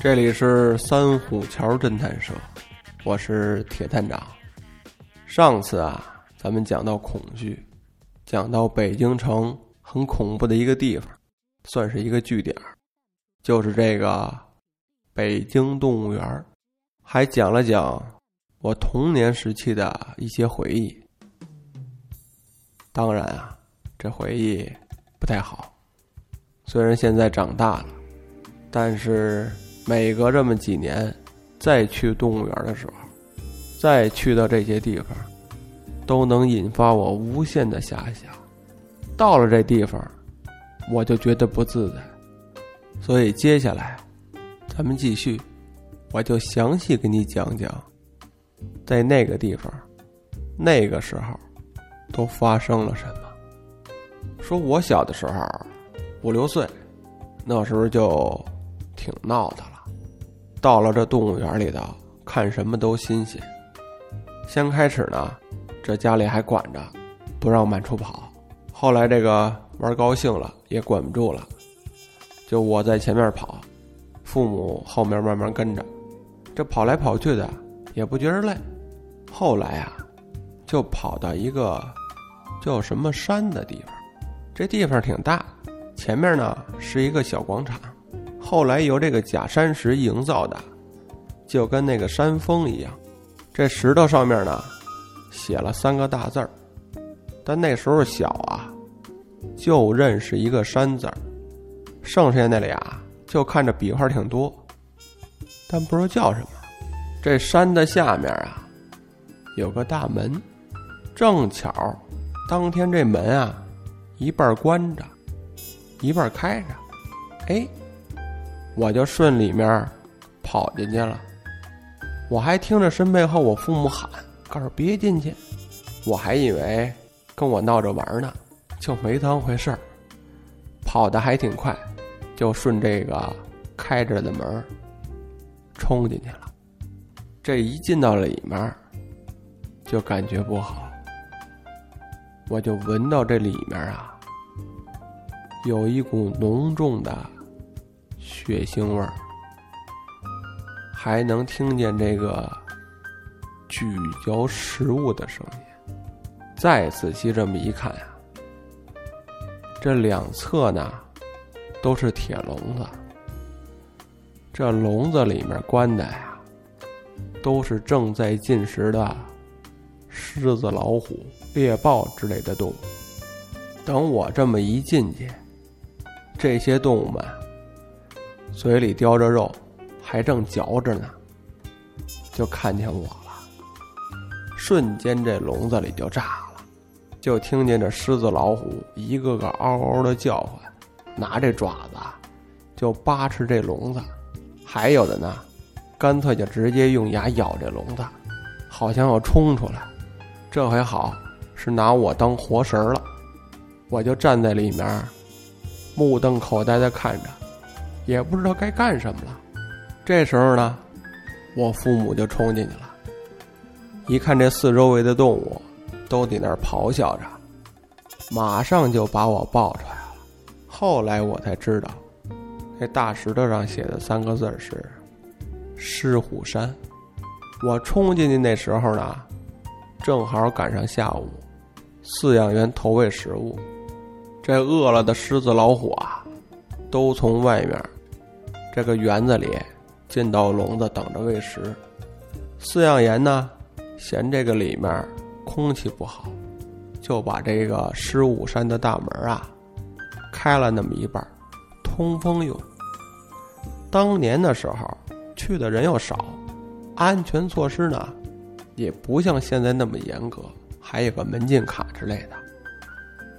这里是三虎桥侦探社，我是铁探长。上次啊，咱们讲到恐惧，讲到北京城很恐怖的一个地方，算是一个据点，就是这个北京动物园还讲了讲我童年时期的一些回忆。当然啊，这回忆不太好，虽然现在长大了，但是。每隔这么几年，再去动物园的时候，再去到这些地方，都能引发我无限的遐想。到了这地方，我就觉得不自在。所以接下来，咱们继续，我就详细给你讲讲，在那个地方，那个时候，都发生了什么。说我小的时候，五六岁，那时候就挺闹的了。到了这动物园里头，看什么都新鲜。先开始呢，这家里还管着，不让满处跑。后来这个玩高兴了，也管不住了，就我在前面跑，父母后面慢慢跟着。这跑来跑去的，也不觉着累。后来啊，就跑到一个叫什么山的地方。这地方挺大，前面呢是一个小广场。后来由这个假山石营造的，就跟那个山峰一样。这石头上面呢，写了三个大字儿。但那时候小啊，就认识一个山字儿，剩下那俩就看着笔画挺多，但不知道叫什么。这山的下面啊，有个大门，正巧当天这门啊，一半关着，一半开着，哎。我就顺里面跑进去了，我还听着身背后我父母喊：“告诉别进去！”我还以为跟我闹着玩呢，就没当回事儿，跑的还挺快，就顺这个开着的门冲进去了。这一进到里面，就感觉不好，我就闻到这里面啊，有一股浓重的。血腥味儿，还能听见这个咀嚼食物的声音。再仔细这么一看呀，这两侧呢都是铁笼子，这笼子里面关的呀都是正在进食的狮子、老虎、猎豹之类的动物。等我这么一进去，这些动物们。嘴里叼着肉，还正嚼着呢，就看见我了。瞬间，这笼子里就炸了，就听见这狮子、老虎一个个嗷嗷的叫唤，拿这爪子就扒吃这笼子；还有的呢，干脆就直接用牙咬这笼子，好像要冲出来。这回好，是拿我当活食了，我就站在里面，目瞪口呆的看着。也不知道该干什么了，这时候呢，我父母就冲进去了。一看这四周围的动物都在那儿咆哮着，马上就把我抱出来了。后来我才知道，那大石头上写的三个字是“狮虎山”。我冲进去那时候呢，正好赶上下午，饲养员投喂食物，这饿了的狮子、老虎啊，都从外面。这个园子里，进到笼子等着喂食。饲养员呢，嫌这个里面空气不好，就把这个狮虎山的大门啊，开了那么一半，通风用。当年的时候去的人又少，安全措施呢，也不像现在那么严格，还有个门禁卡之类的，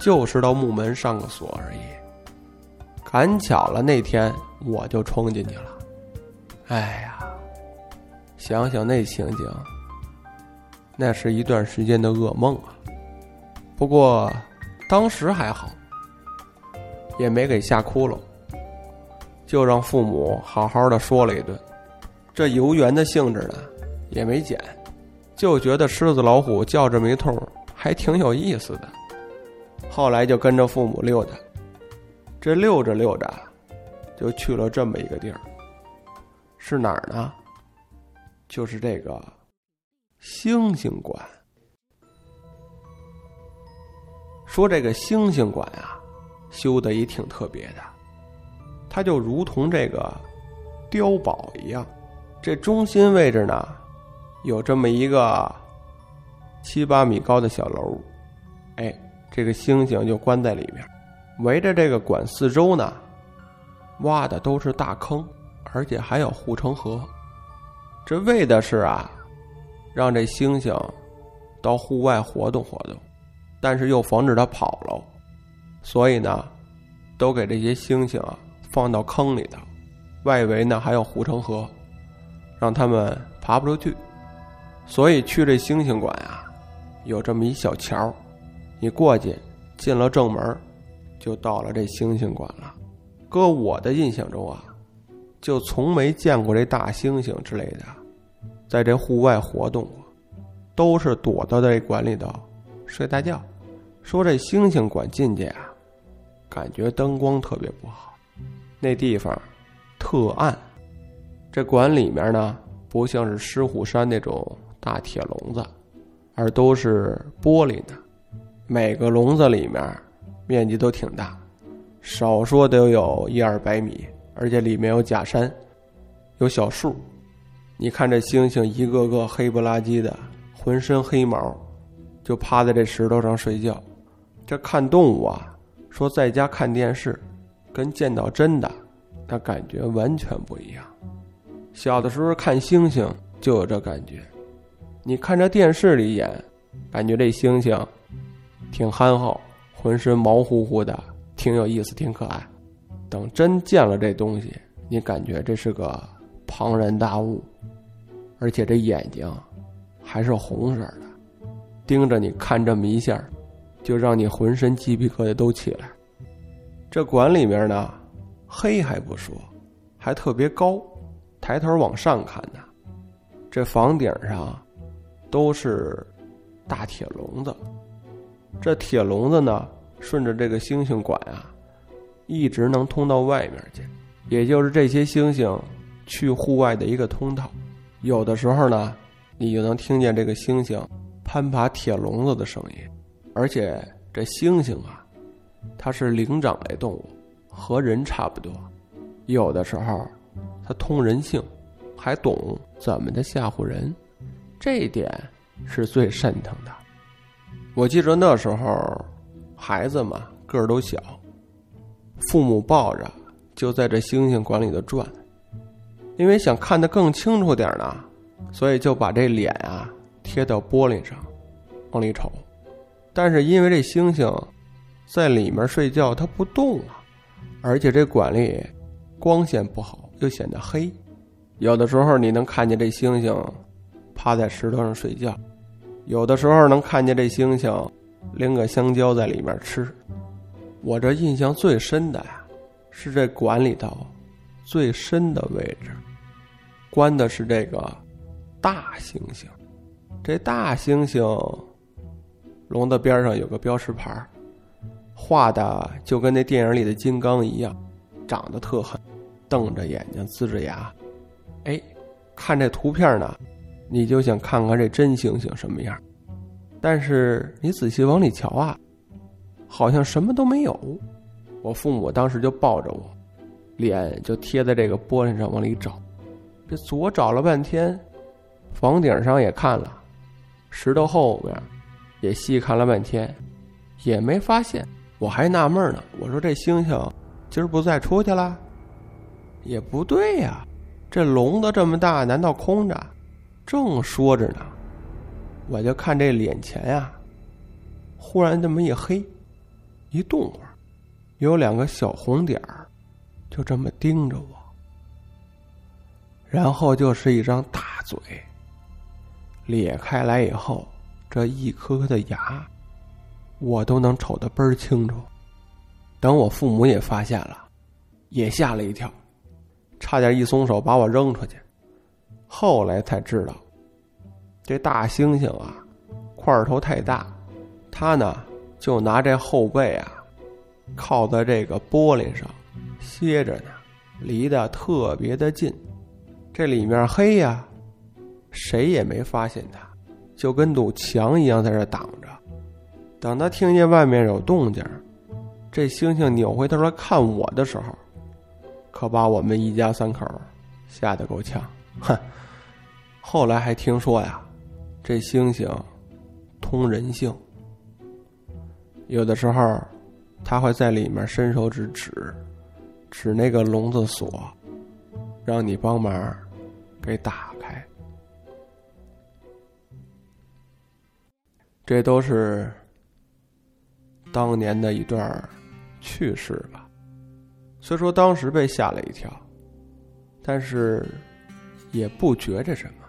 就是到木门上个锁而已。赶巧了那天。我就冲进去了，哎呀，想想那情景，那是一段时间的噩梦啊。不过当时还好，也没给吓哭了，就让父母好好的说了一顿。这游园的兴致呢，也没减，就觉得狮子老虎叫这么一通，还挺有意思的。后来就跟着父母溜达，这溜着溜着，就去了这么一个地儿，是哪儿呢？就是这个星星馆。说这个星星馆啊，修的也挺特别的，它就如同这个碉堡一样。这中心位置呢，有这么一个七八米高的小楼，哎，这个星星就关在里面。围着这个馆四周呢，挖的都是大坑，而且还有护城河。这为的是啊，让这猩猩到户外活动活动，但是又防止它跑了，所以呢，都给这些猩猩啊放到坑里头，外围呢还有护城河，让他们爬不出去。所以去这猩猩馆啊，有这么一小桥，你过去进了正门，就到了这猩猩馆了。搁我的印象中啊，就从没见过这大猩猩之类的。在这户外活动过，都是躲到这馆里头睡大觉。说这星星馆进去啊，感觉灯光特别不好，那地方特暗。这馆里面呢，不像是狮虎山那种大铁笼子，而都是玻璃的。每个笼子里面面积都挺大，少说得有一二百米，而且里面有假山，有小树。你看这猩猩一个个黑不拉几的，浑身黑毛，就趴在这石头上睡觉。这看动物啊，说在家看电视，跟见到真的，那感觉完全不一样。小的时候看猩猩就有这感觉，你看这电视里演，感觉这猩猩挺憨厚，浑身毛乎乎的，挺有意思，挺可爱。等真见了这东西，你感觉这是个庞然大物。而且这眼睛还是红色的，盯着你看这么一下，就让你浑身鸡皮疙瘩都起来。这馆里面呢，黑还不说，还特别高，抬头往上看呢，这房顶上都是大铁笼子。这铁笼子呢，顺着这个星星管啊，一直能通到外面去，也就是这些星星去户外的一个通道。有的时候呢，你就能听见这个猩猩攀爬铁笼子的声音，而且这猩猩啊，它是灵长类动物，和人差不多。有的时候，它通人性，还懂怎么的吓唬人，这一点是最瘆腾的。我记着那时候，孩子嘛个儿都小，父母抱着就在这星星馆里头转。因为想看得更清楚点呢，所以就把这脸啊贴到玻璃上，往里瞅。但是因为这星星在里面睡觉，它不动啊，而且这馆里光线不好，又显得黑。有的时候你能看见这星星趴在石头上睡觉，有的时候能看见这猩猩拎个香蕉在里面吃。我这印象最深的呀，是这馆里头最深的位置。关的是这个大猩猩，这大猩猩笼子边上有个标识牌画的就跟那电影里的金刚一样，长得特狠，瞪着眼睛，呲着牙。哎，看这图片呢，你就想看看这真猩猩什么样。但是你仔细往里瞧啊，好像什么都没有。我父母当时就抱着我，脸就贴在这个玻璃上往里找。这左找了半天，房顶上也看了，石头后面也细看了半天，也没发现。我还纳闷呢，我说这猩猩今儿不再出去了？也不对呀，这笼子这么大，难道空着？正说着呢，我就看这脸前呀，忽然这么一黑，一动会儿，有两个小红点儿，就这么盯着我。然后就是一张大嘴，咧开来以后，这一颗颗的牙，我都能瞅得倍儿清楚。等我父母也发现了，也吓了一跳，差点一松手把我扔出去。后来才知道，这大猩猩啊，块头太大，他呢就拿这后背啊靠在这个玻璃上歇着呢，离得特别的近。这里面黑呀，谁也没发现他，就跟堵墙一样在这挡着。等他听见外面有动静，这猩猩扭回头来看我的时候，可把我们一家三口吓得够呛。哼！后来还听说呀，这猩猩通人性，有的时候他会在里面伸手指指，指那个笼子锁，让你帮忙。给打开，这都是当年的一段趣事吧。虽说当时被吓了一跳，但是也不觉着什么。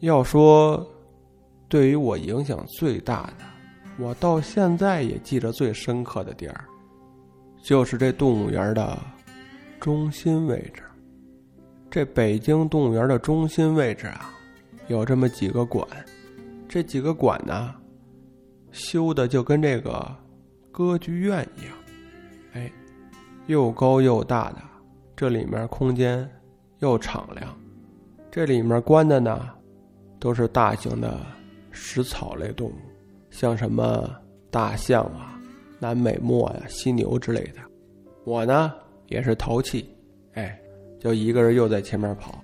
要说对于我影响最大的，我到现在也记着最深刻的地儿，就是这动物园的中心位置。这北京动物园的中心位置啊，有这么几个馆，这几个馆呢，修的就跟这个歌剧院一样，哎，又高又大的，这里面空间又敞亮，这里面关的呢，都是大型的食草类动物，像什么大象啊、南美貘呀、犀牛之类的。我呢也是淘气，哎。就一个人又在前面跑，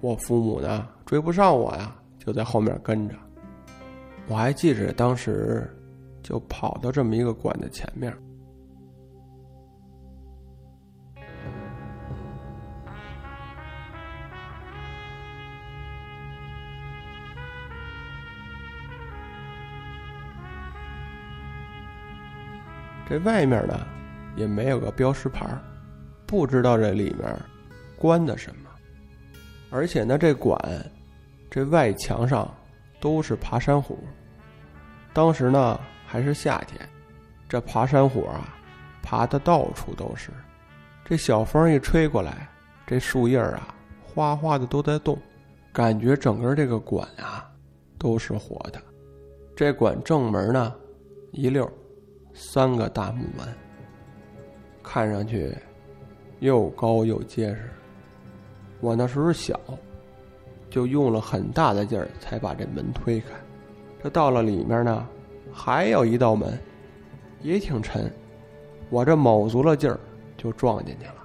我父母呢追不上我呀，就在后面跟着。我还记着当时，就跑到这么一个馆的前面。这外面呢，也没有个标识牌不知道这里面。关的什么？而且呢，这馆这外墙上都是爬山虎。当时呢还是夏天，这爬山虎啊爬的到处都是。这小风一吹过来，这树叶啊哗哗的都在动，感觉整个这个馆啊都是活的。这馆正门呢一溜三个大木门，看上去又高又结实。我那时候小，就用了很大的劲儿才把这门推开。这到了里面呢，还有一道门，也挺沉。我这卯足了劲儿就撞进去了。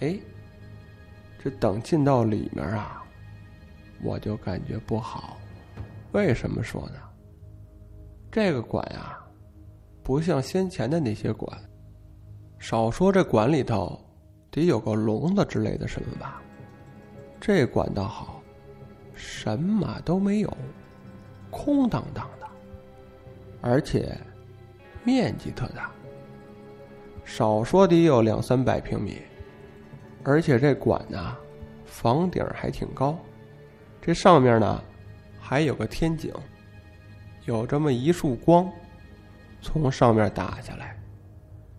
哎，这等进到里面啊，我就感觉不好。为什么说呢？这个馆呀，不像先前的那些馆，少说这馆里头得有个笼子之类的什么吧。这馆倒好，什么都没有，空荡荡的，而且面积特大，少说得有两三百平米，而且这馆呢，房顶还挺高，这上面呢还有个天井，有这么一束光。从上面打下来，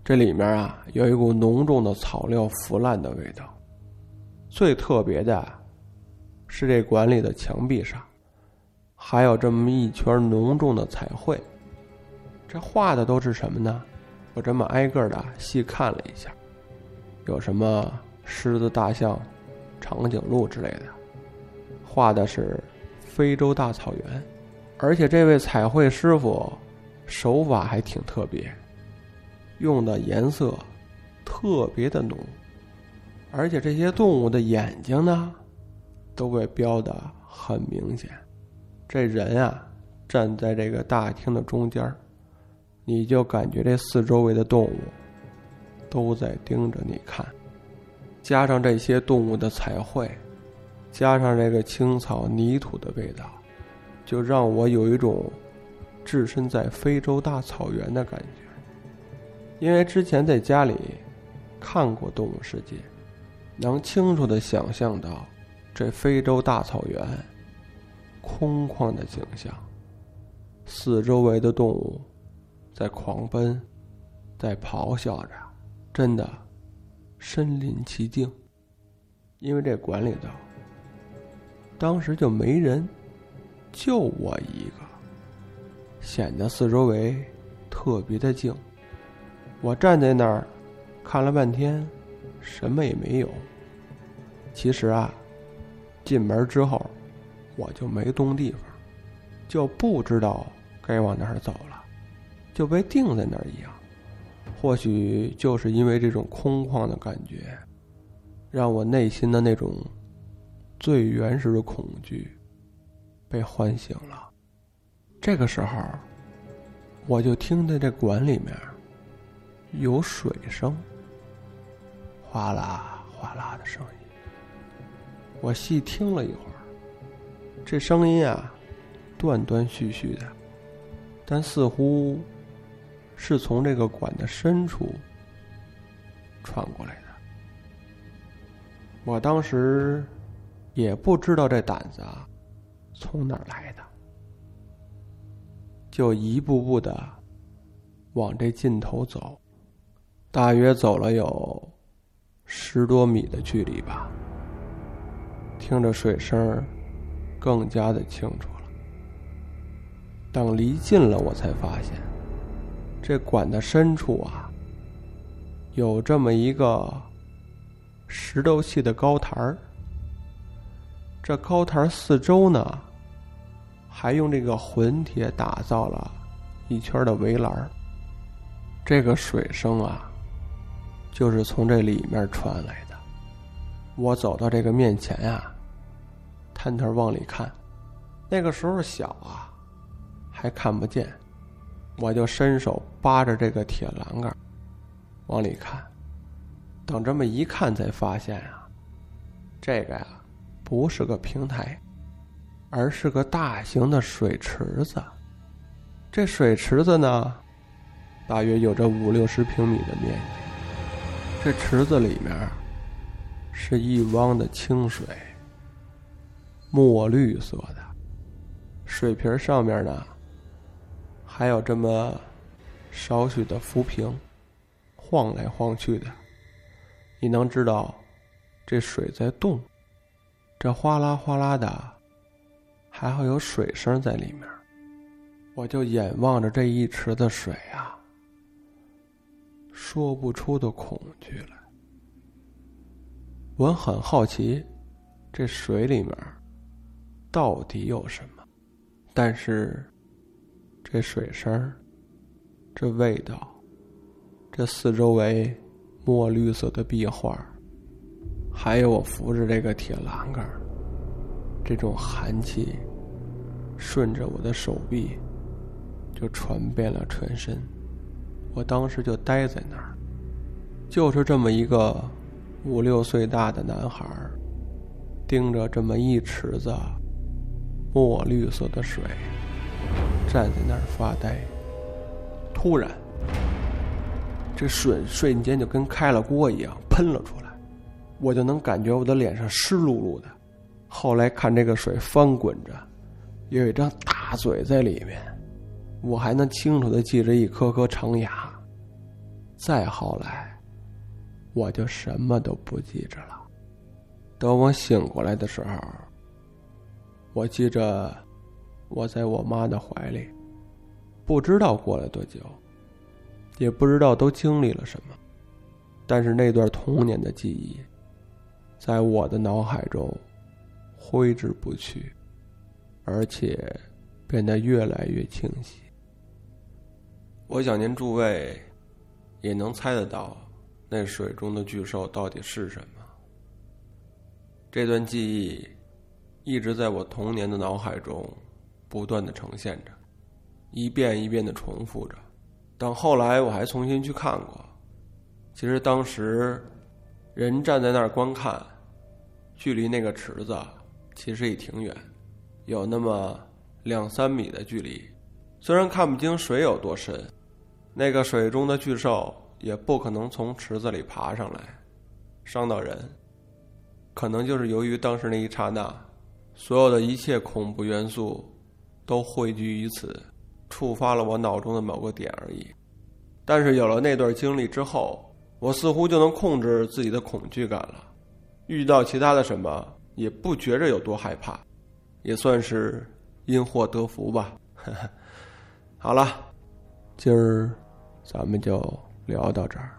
这里面啊有一股浓重的草料腐烂的味道。最特别的，是这馆里的墙壁上，还有这么一圈浓重的彩绘。这画的都是什么呢？我这么挨个的细看了一下，有什么狮子、大象、长颈鹿之类的，画的是非洲大草原。而且这位彩绘师傅手法还挺特别，用的颜色特别的浓。而且这些动物的眼睛呢，都被标的很明显。这人啊，站在这个大厅的中间你就感觉这四周围的动物都在盯着你看。加上这些动物的彩绘，加上这个青草泥土的味道，就让我有一种置身在非洲大草原的感觉。因为之前在家里看过《动物世界》。能清楚的想象到，这非洲大草原空旷的景象，四周围的动物在狂奔，在咆哮着，真的身临其境。因为这馆里头当时就没人，就我一个，显得四周围特别的静。我站在那儿看了半天，什么也没有。其实啊。进门之后，我就没动地方，就不知道该往哪儿走了，就被定在那儿一样。或许就是因为这种空旷的感觉，让我内心的那种最原始的恐惧被唤醒了。这个时候，我就听见这管里面有水声，哗啦哗啦的声音。我细听了一会儿，这声音啊，断断续续的，但似乎是从这个管的深处传过来的。我当时也不知道这胆子啊从哪儿来的，就一步步的往这尽头走，大约走了有十多米的距离吧。听着水声，更加的清楚了。等离近了，我才发现，这管的深处啊，有这么一个石头砌的高台儿。这高台四周呢，还用这个混铁打造了一圈的围栏。这个水声啊，就是从这里面传来的。我走到这个面前呀。探头往里看，那个时候小啊，还看不见，我就伸手扒着这个铁栏杆往里看。等这么一看，才发现啊，这个呀不是个平台，而是个大型的水池子。这水池子呢，大约有着五六十平米的面积。这池子里面是一汪的清水。墨绿色的水瓶上面呢，还有这么少许的浮萍，晃来晃去的。你能知道这水在动，这哗啦哗啦的，还会有水声在里面。我就眼望着这一池子水啊，说不出的恐惧来。我很好奇，这水里面。到底有什么？但是，这水声这味道，这四周围墨绿色的壁画，还有我扶着这个铁栏杆这种寒气顺着我的手臂就传遍了全身。我当时就呆在那儿，就是这么一个五六岁大的男孩盯着这么一池子。墨绿色的水，站在那儿发呆。突然，这水瞬间就跟开了锅一样喷了出来，我就能感觉我的脸上湿漉漉的。后来看这个水翻滚着，有一张大嘴在里面，我还能清楚的记着一颗颗长牙。再后来，我就什么都不记着了。等我醒过来的时候。我记着，我在我妈的怀里，不知道过了多久，也不知道都经历了什么，但是那段童年的记忆，在我的脑海中挥之不去，而且变得越来越清晰。我想您诸位也能猜得到，那水中的巨兽到底是什么。这段记忆。一直在我童年的脑海中不断的呈现着，一遍一遍的重复着。等后来我还重新去看过，其实当时人站在那儿观看，距离那个池子其实也挺远，有那么两三米的距离。虽然看不清水有多深，那个水中的巨兽也不可能从池子里爬上来，伤到人。可能就是由于当时那一刹那，所有的一切恐怖元素都汇聚于此，触发了我脑中的某个点而已。但是有了那段经历之后，我似乎就能控制自己的恐惧感了，遇到其他的什么也不觉着有多害怕，也算是因祸得福吧。好了，今儿咱们就聊到这儿。